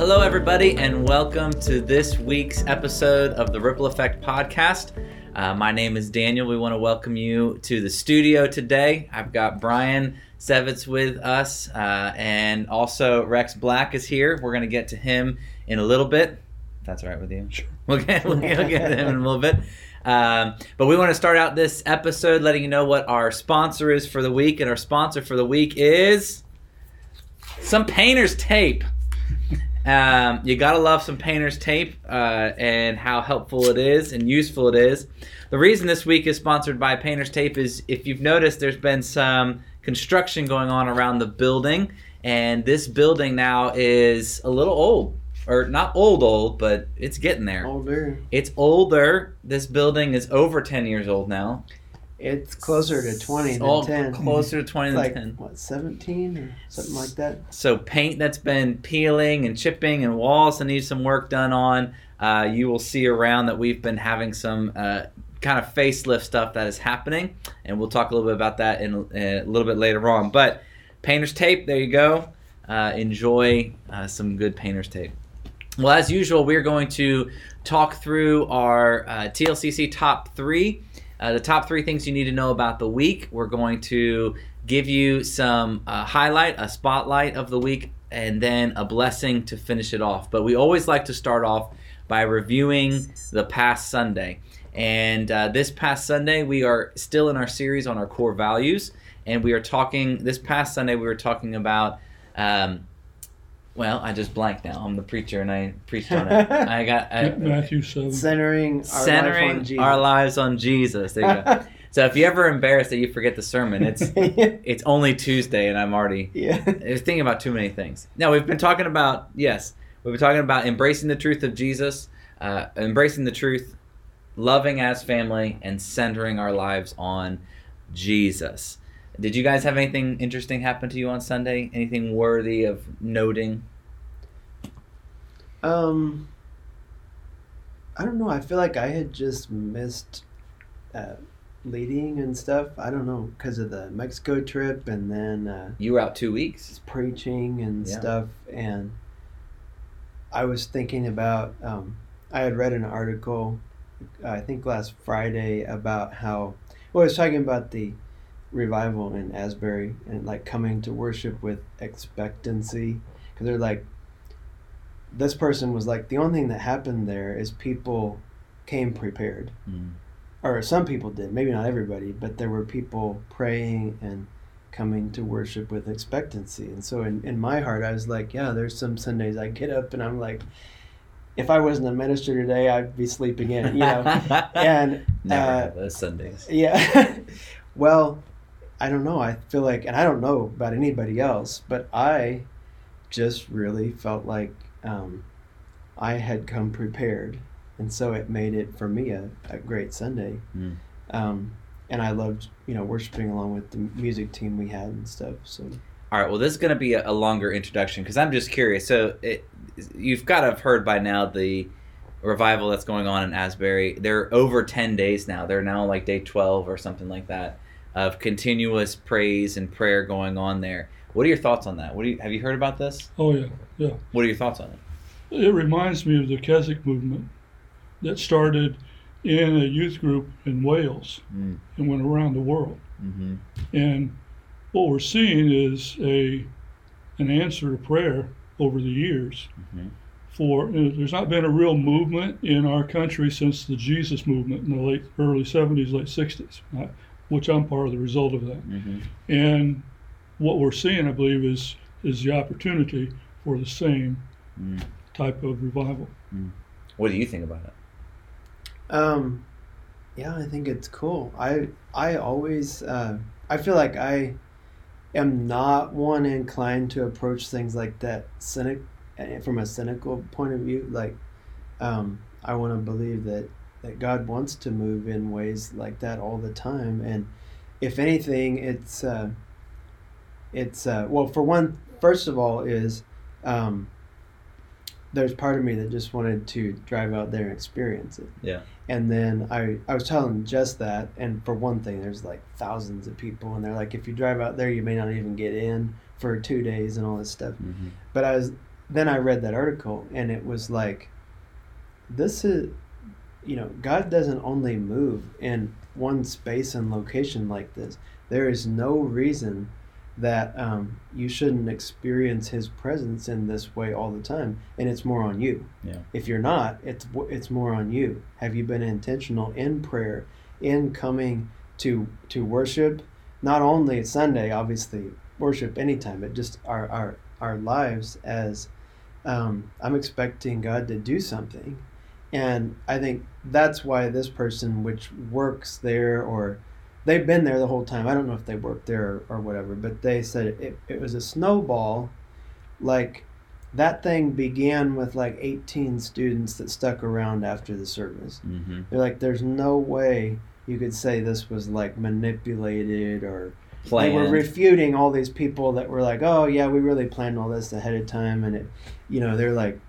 hello, everybody, and welcome to this week's episode of the Ripple Effect podcast. Uh, my name is Daniel. We want to welcome you to the studio today. I've got Brian Sevitz with us, uh, and also Rex Black is here. We're going to get to him in a little bit. If that's all right with you. Sure. We'll get, we'll get, we'll get to him in a little bit. Um, but we want to start out this episode letting you know what our sponsor is for the week, and our sponsor for the week is some painter's tape. Um, you gotta love some painter's tape uh, and how helpful it is and useful it is. The reason this week is sponsored by Painter's Tape is if you've noticed, there's been some construction going on around the building, and this building now is a little old, or not old old, but it's getting there. Older. It's older. This building is over 10 years old now. It's closer to 20 than Oh, 10. Closer to 20 It's than like, 10. what, 17 or something like that? So paint that's been peeling and chipping and walls that need some work done on. Uh, you will see around that we've been having some uh, kind of facelift stuff that is happening, and we'll talk a little bit about that in, a little bit later on. But painter's tape, there you go. Uh, enjoy uh, some good painter's tape. Well, as usual, we're going to talk through our uh, TLCC top three. Uh, the top three things you need to know about the week. We're going to give you some uh, highlight, a spotlight of the week, and then a blessing to finish it off. But we always like to start off by reviewing the past Sunday. And uh, this past Sunday, we are still in our series on our core values. And we are talking, this past Sunday, we were talking about. Um, well, I just blanked now. I'm the preacher and I preached on it. I got I, Matthew 7. Centering our centering life on Jesus. our lives on Jesus. There you go. so if you're ever embarrassed that you forget the sermon, it's it's only Tuesday and I'm already yeah. I was thinking about too many things. Now we've been talking about yes, we've been talking about embracing the truth of Jesus, uh, embracing the truth, loving as family, and centering our lives on Jesus. Did you guys have anything interesting happen to you on Sunday? Anything worthy of noting? Um, I don't know. I feel like I had just missed uh, leading and stuff. I don't know because of the Mexico trip and then uh, You were out two weeks. preaching and Yeah. stuff. And I was thinking about. Um, I had read an article, I think last Friday, about how. Well, I was talking about the revival in Asbury and like coming to worship with expectancy because they're like this person was like the only thing that happened there is people came prepared Mm. or some people did maybe not everybody but there were people praying and coming to worship with expectancy and so in, in my heart i was like yeah there's some sundays i get up and i'm like if i wasn't a minister today i'd be sleeping in you know and Never uh, those Sundays. yeah. well, I don't know. I feel like, and I don't know about anybody else, but I just really felt like um, I had come prepared. And so it made it for me a, a great Sunday. Mm. Um, and I loved, you know, worshiping along with the music team we had and stuff. So, All right. Well, this is going to be a, a longer introduction because I'm just curious. So, it, you've got to have heard by now the revival that's going on in Asbury. They're over 10 days now. They're now like day 12 or something like that of continuous praise and prayer going on there. What are your thoughts on that? What do you have you heard about this? Oh yeah, yeah. What are your thoughts on it? It reminds me of the Keswick movement that started in a youth group in Wales Mm. and went around the world. Mm-hmm. And what we're seeing is a an answer to prayer over the years. Mhm. For you know, there's not been a real movement in our country since the Jesus movement in the late early 70s, late 60s, uh, which I'm part of the result of that. Mm-hmm. And what we're seeing, I believe, is is the opportunity for the same Mm. type of revival. What do you think about it? um, yeah, I think it's cool. I, I always, uh, I feel like I am not one inclined to approach things like that cynic eh, from a cynical point of view. Like, um, I want to believe that that God wants to move in ways like that all the time, and if anything, it's uh, it's uh, well, for one, first of all, is um, there's part of me that just wanted to drive out there and experience it. Yeah. And then I, I was telling just that, and for one thing, there's like thousands of people, and they're like, if you drive out there, you may not even get in for two days and all this stuff. Mm-hmm. But I was then I read that article and it was like, this is, you know, God doesn't only move in one space and location like this. There is no reason that um, you shouldn't experience His presence in this way all the time, and it's more on you. Yeah. If you're not, it's it's more on you. Have you been intentional in prayer, in coming to to worship? Not only Sunday, obviously, worship anytime, but just our our our lives as um, I'm expecting God to do something, and I think that's why this person, which works there or they've been there the whole time. I don't know if they worked there or, or whatever, but they said it, it was a snowball. Like that thing began with like 18 students that stuck around after the service. Mm-hmm. They're like, there's no way you could say this was like manipulated or they were refuting all these people that were like, oh yeah, we really planned all this ahead of time, and it, you know, they're like,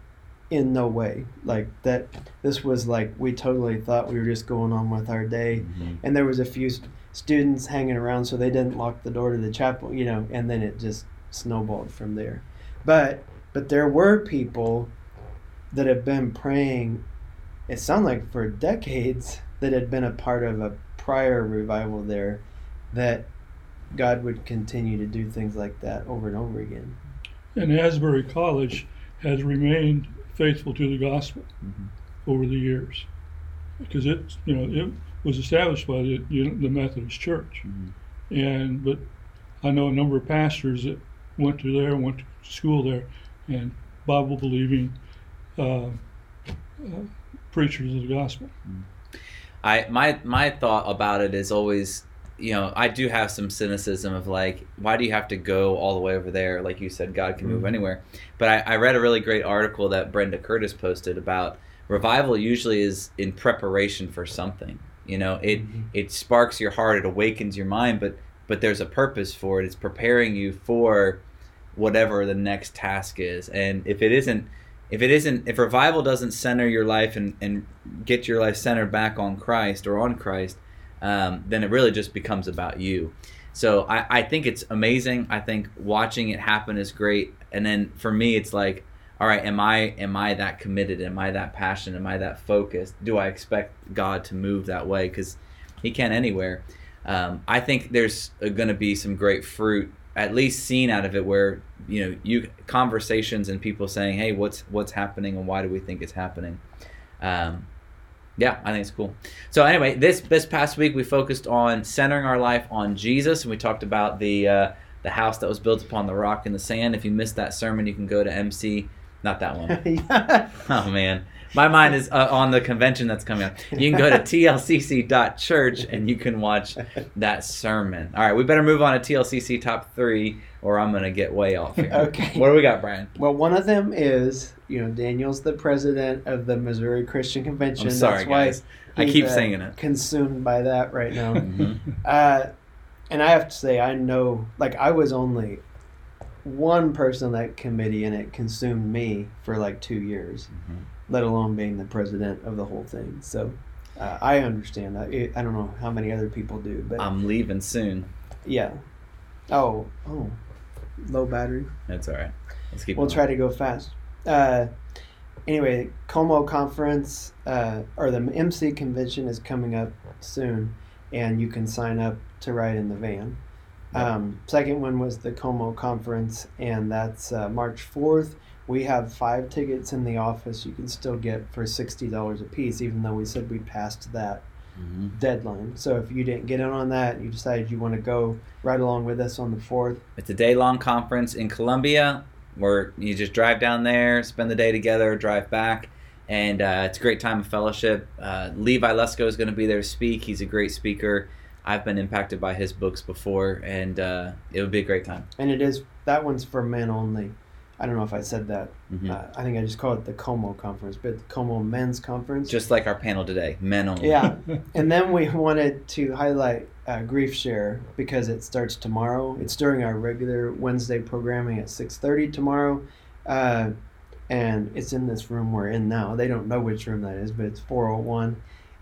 in no way, like that. This was like we totally thought we were just going on with our day, Mhm. and there was a few st- students hanging around, so they didn't lock the door to the chapel, you know, and then it just snowballed from there. But but there were people that have been praying. It sounded like for decades that had been a part of a prior revival there, that God would continue to do things like that over and over again. And Asbury College has remained faithful to the gospel Mhm. over the years because it, you know, it was established by the, you know, the Methodist Church. Mhm. And but I know a number of pastors that went to there, went to school there, and Bible believing uh, uh, preachers of the gospel. I my my thought about it is always, you know, I do have some cynicism of like, why do you have to go all the way over there? Like you said, God can move Mhm. anywhere. But I, I read a really great article that Brenda Curtis posted about revival. Usually is in preparation for something. You know, it Mhm. it sparks your heart, it awakens your mind, but but there's a purpose for it. It's preparing you for whatever the next task is. And if it isn't if it isn't if revival doesn't center your life and, and get your life centered back on Christ or on Christ, um, then it really just becomes about you. So I, I think it's amazing. I think watching it happen is great. And then for me it's like, all right, am I am I that committed? Am I that passionate? Am I that focused? Do I expect God to move that way? Because He can anywhere. Um, I think there's going to be some great fruit, at least seen out of it, where you know you conversations and people saying, "Hey, what's what's happening and why do we think it's happening?" Um, yeah, I think it's cool. So anyway, this this past week we focused on centering our life on Jesus, and we talked about the uh, the house that was built upon the rock and the sand. If you missed that sermon, you can go to MC. Not that one. Oh man, my mind is uh, on the convention that's coming up. You can go to tlcc.church and you can watch that sermon. All right, we better move on to TLCC top three, or I'm gonna get way off here. Okay. What do we got, Brian? Well, one of them is, you know, Daniel's the president of the Missouri Christian Convention. I'm sorry, That's why guys. I keep uh, saying it. Consumed by that right now. Mhm. uh, and I have to say, I know, like, I was only one person on that committee, and it consumed me for like two years, Mhm. let alone being the president of the whole thing. So uh, I understand. I, I don't know how many other people do, but I'm leaving soon. yeah. Oh, oh, low battery. That's all right. Let's keep. We'll going. try to go fast. Uh, anyway, Como conference uh, or the MC convention is coming up soon, and you can sign up to ride in the van. Um, second one was the Como conference, and that's uh, March fourth. We have five tickets in the office. You can still get for sixty dollars a piece, even though we said we passed that Mhm. deadline. So if you didn't get in on that, you decided you want to go right along with us on the fourth. It's a day long conference in Columbia where you just drive down there, spend the day together, drive back, and uh, it's a great time of fellowship. Uh, Levi Lusko is going to be there to speak. He's a great speaker. I've been impacted by his books before, and uh, it would be a great time. And it is that one's for men only. I don't know if I said that. Mhm. Uh, I think I just call it the Como conference, but the Como Men's Conference. Just like our panel today, men only. yeah. and then we wanted to highlight uh, Grief Share because it starts tomorrow. It's during our regular Wednesday programming at six thirty tomorrow, uh, and it's in this room we're in now. They don't know which room that is, but it's four hundred one,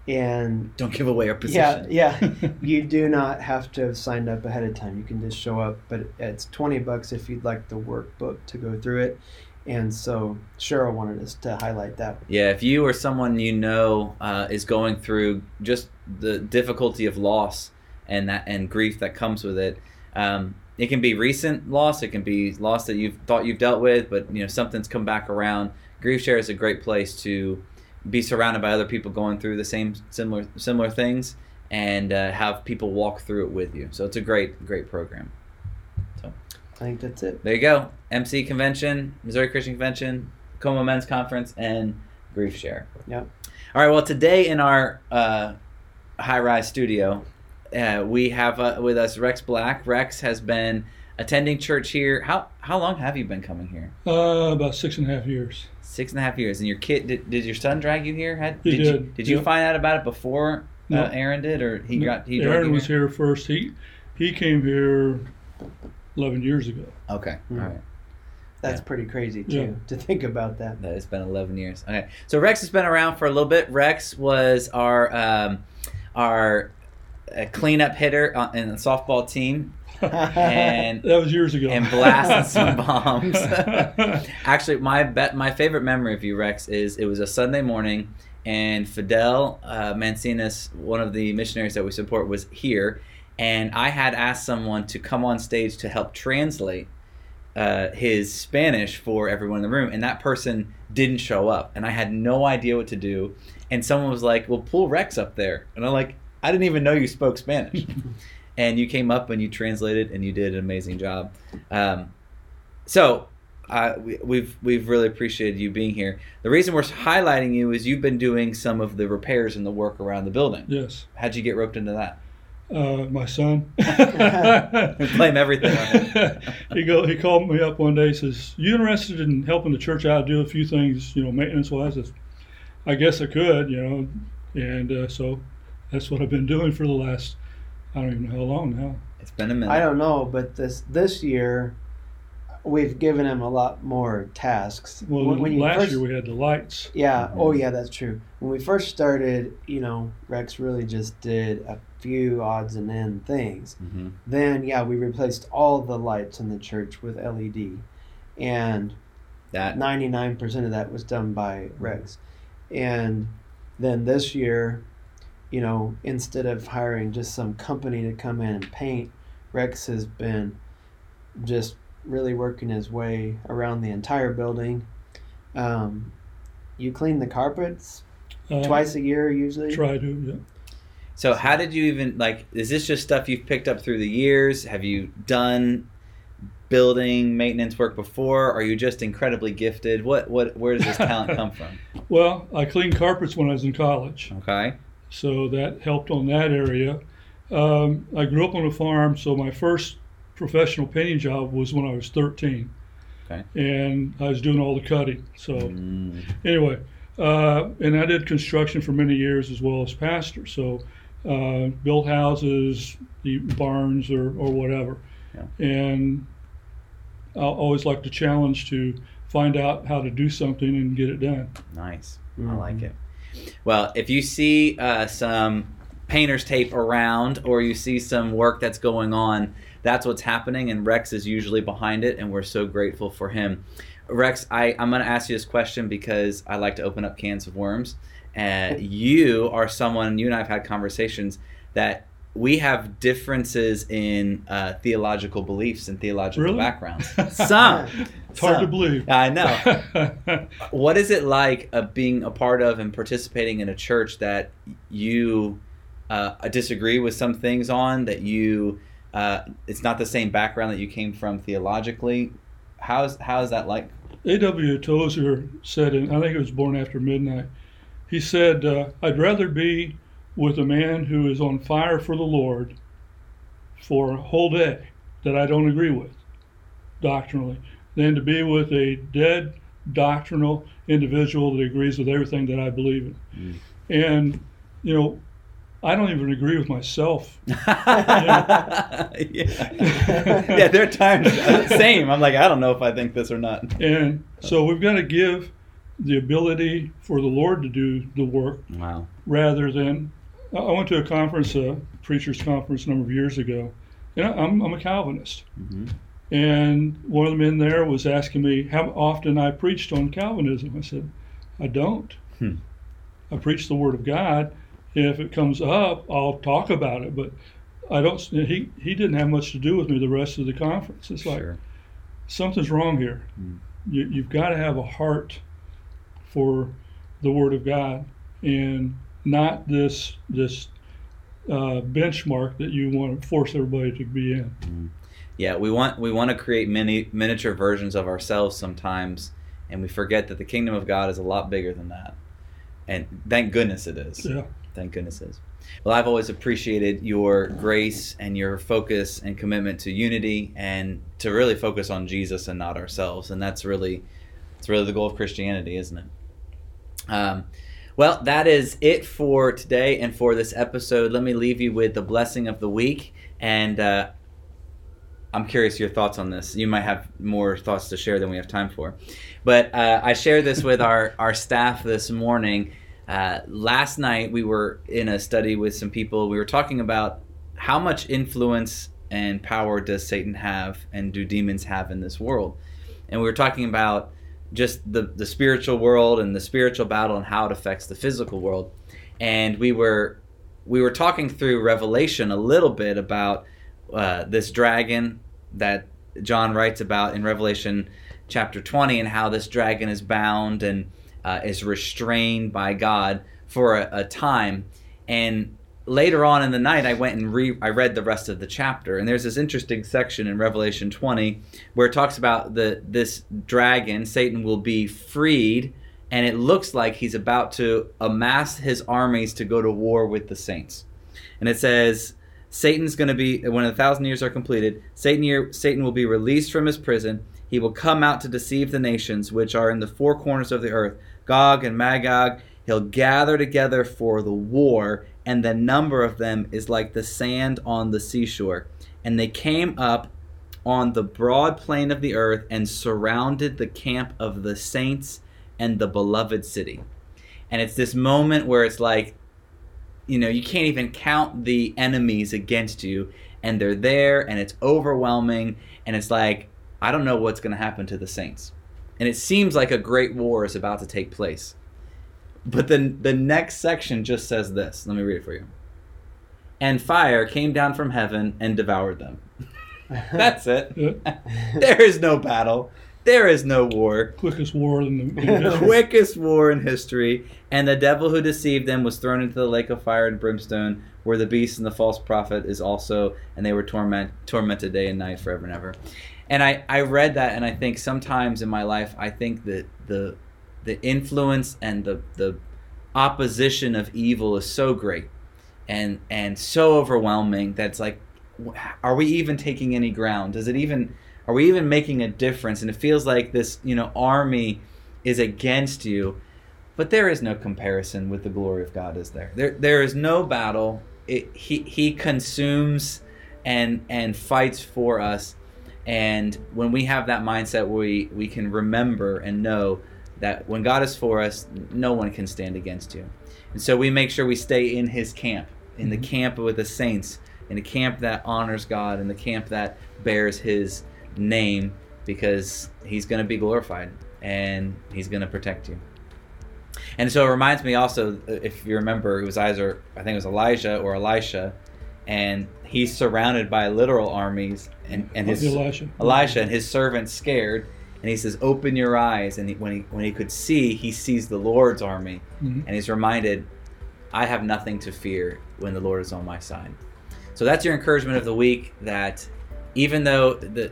and Don't give away our position. yeah, yeah. you do not have to have signed up ahead of time. You can just show up, but it's 20 bucks if you'd like the workbook to go through it. And so Cheryl wanted us to highlight that. Yeah, if you or someone you know uh, is going through just the difficulty of loss and that and grief that comes with it, um, it can be recent loss, it can be loss that you've thought you've dealt with, but you know something's come back around. Grief Share is a great place to be surrounded by other people going through the same similar similar things and uh, have people walk through it with you. So it's a great great program. So I think that's it. There you go. MC Convention, Missouri Christian Convention, Como Men's Conference, and Grief Share. Yep. All right. Well, today in our uh, high rise studio, uh, we have uh, with us Rex Black. Rex has been attending church here. How how long have you been coming here? Uh, about six and a half years. Six and a half years. And your kid did, did your son drag you here? Had He did, did you yep. find out about it before No. uh, Aaron did, or he got he Aaron you was here? here first. He he came here eleven years ago. Okay. Hmm. All right. That's Yeah. pretty crazy too Yeah. to think about that. That it's been 11 years. Okay, so Rex has been around for a little bit. Rex was our um, our uh, cleanup hitter on, in the softball team and That was years ago. and blasting some bombs. Actually, my bet my favorite memory of you, Rex, is it was a Sunday morning, and Fidel uh, Mancinas, one of the missionaries that we support, was here, and I had asked someone to come on stage to help translate uh, his Spanish for everyone in the room, and that person didn't show up, and I had no idea what to do, and someone was like, "Well, pull Rex up there," and I'm like, "I didn't even know you spoke Spanish." And you came up and you translated and you did an amazing job. Um, so uh, we, we've we've really appreciated you being here. The reason we're highlighting you is you've been doing some of the repairs and the work around the building. yes, How'd you get roped into that? uh, my son. Blame everything on him. he go. He called me up one day. Says, "You interested in helping the church out do a few things, you know, maintenance wise?" I "I guess I could, you know." And uh, so that's what I've been doing for the last I don't even know how long now. It's been a minute. I don't know, but this this year we've given him a lot more tasks. Well, When- when you last first- year we had the lights. Yeah. Mhm. Oh, yeah, that's true. When we first started, you know, Rex really just did a few odds and end things. Mhm. Then, yeah, we replaced all the lights in the church with LED, and That ninety-nine percent of that was done by Rex. And then this year, you know, instead of hiring just some company to come in and paint, Rex has been just really working his way around the entire building. Um, you clean the carpets Uh, twice a year usually. Try to. Yeah. So how did you even like? Is this just stuff you've picked up through the years? Have you done building maintenance work before? Are you just incredibly gifted? What what where does this talent come from? Well, I cleaned carpets when I was in college, Okay. So that helped on that area. Um, I grew up on a farm, so my first professional painting job was when I was 13. Okay. And I was doing all the cutting. So Mm, anyway, uh, and I did construction for many years as well as pastor. So uh, built houses, the barns, or, or whatever. Yeah. And I always like the challenge to find out how to do something and get it done. nice. I Mhm. like it. Well, if you see uh, some painter's tape around or you see some work that's going on, that's what's happening, and Rex is usually behind it, and we're so grateful for him. Rex, I, I'm going to ask you this question because I like to open up cans of worms. Uh, you are someone, you and I have had conversations that we have differences in uh, theological beliefs and theological Really? backgrounds. Some. It's hard to believe. I know. What is it like uh, being a part of and participating in a church that you uh, disagree with some things on? That you, uh, it's not the same background that you came from theologically. How's how is that like? A.W. Tozer said, and I think it was Born After Midnight, he said, uh, I'd rather be with a man who is on fire for the Lord for a whole day that I don't agree with doctrinally than to be with a dead doctrinal individual that agrees with everything that I believe in. Mm. And, you know, I don't even agree with myself. yeah. yeah, there are times uh, same. I'm like, I don't know if I think this or not. And so we've got to give the ability for the Lord to do the work Wow. rather than I went to a conference, a preachers conference, a number of years ago, and I'm, I'm a Calvinist, hmm And one of the men there was asking me how often I preached on Calvinism. I said, I don't. Hmm. I preach the Word of God. If it comes up, I'll talk about it. But I don't. He he didn't have much to do with me the rest of the conference. It's like Sure. something's wrong here. Mm. You, you've got to have a heart for the Word of God and not this this uh, benchmark that you want to force everybody to be in. Yeah, we want we want to create mini miniature versions of ourselves sometimes, and we forget that the kingdom of God is a lot bigger than that. And thank goodness it is. Yeah. Thank goodness it is. Well, I've always appreciated your grace and your focus and commitment to unity and to really focus on Jesus and not ourselves. And that's really, it's really the goal of Christianity, isn't it? Um, well, that is it for today and for this episode. Let me leave you with the blessing of the week. And uh, I'm curious your thoughts on this. You might have more thoughts to share than we have time for. But uh, I shared this with our, our staff this morning. Uh, last night, we were in a study with some people. We were talking about how much influence and power does Satan have and do demons have in this world. And we were talking about just the, the spiritual world and the spiritual battle and how it affects the physical world. And we were we were talking through Revelation a little bit about uh, this dragon that John writes about in Revelation chapter 20 and how this dragon is bound and uh, is restrained by God for a, a time. And later on in the night, I went and re- I read the rest of the chapter. And there's this interesting section in Revelation 20 where it talks about the this dragon, Satan, will be freed. And it looks like he's about to amass his armies to go to war with the saints. And it says, Satan's going to be when a thousand years are completed. Satan Satan will be released from his prison. He will come out to deceive the nations which are in the four corners of the earth, Gog and Magog. He'll gather together for the war, and the number of them is like the sand on the seashore. And they came up on the broad plain of the earth and surrounded the camp of the saints and the beloved city. And it's this moment where it's like you know you can't even count the enemies against you and they're there and it's overwhelming and it's like i don't know what's going to happen to the saints and it seems like a great war is about to take place but then the next section just says this. Let me read it for you. And fire came down from heaven and devoured them. That's it. There is no battle. There is no war. Quickest war in the, in quickest war in history. And the devil who deceived them was thrown into the lake of fire and brimstone, where the beast and the false prophet is also, and they were torment, tormented day and night forever and ever. And I, I read that, and I think sometimes in my life, I think that the the influence and the the opposition of evil is so great, and and so overwhelming that it's like, are we even taking any ground? Does it even are we even making a difference? And it feels like this, you know, army is against you, but there is no comparison with the glory of God. Is there? There, there is no battle. It, he he consumes and and fights for us. And when we have that mindset, we we can remember and know that when God is for us, no one can stand against you. And so we make sure we stay in His camp, in the mm-hmm. camp with the saints, in the camp that honors God, in the camp that bears His name because he's going to be glorified and he's going to protect you. And so it reminds me also, uh, if you remember, it was either, I think it was Elijah or Elisha, and he's surrounded by literal armies, and, and his Elisha. Elisha and his servants scared, and he says, "Open your eyes." And he, when he when he could see, he sees the Lord's army, Mhm. and he's reminded, "I have nothing to fear when the Lord is on my side." So that's your encouragement of the week. That even though the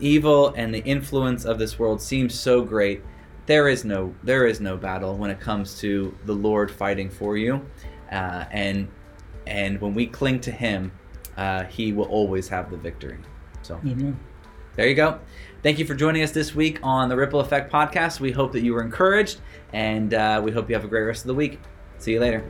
evil and the influence of this world seems so great, there is no there is no battle when it comes to the Lord fighting for you, uh, and and when we cling to Him, uh, He will always have the victory. So Amen. there you go. Thank you for joining us this week on the Ripple Effect podcast. We hope that you were encouraged, and uh, we hope you have a great rest of the week. See you later.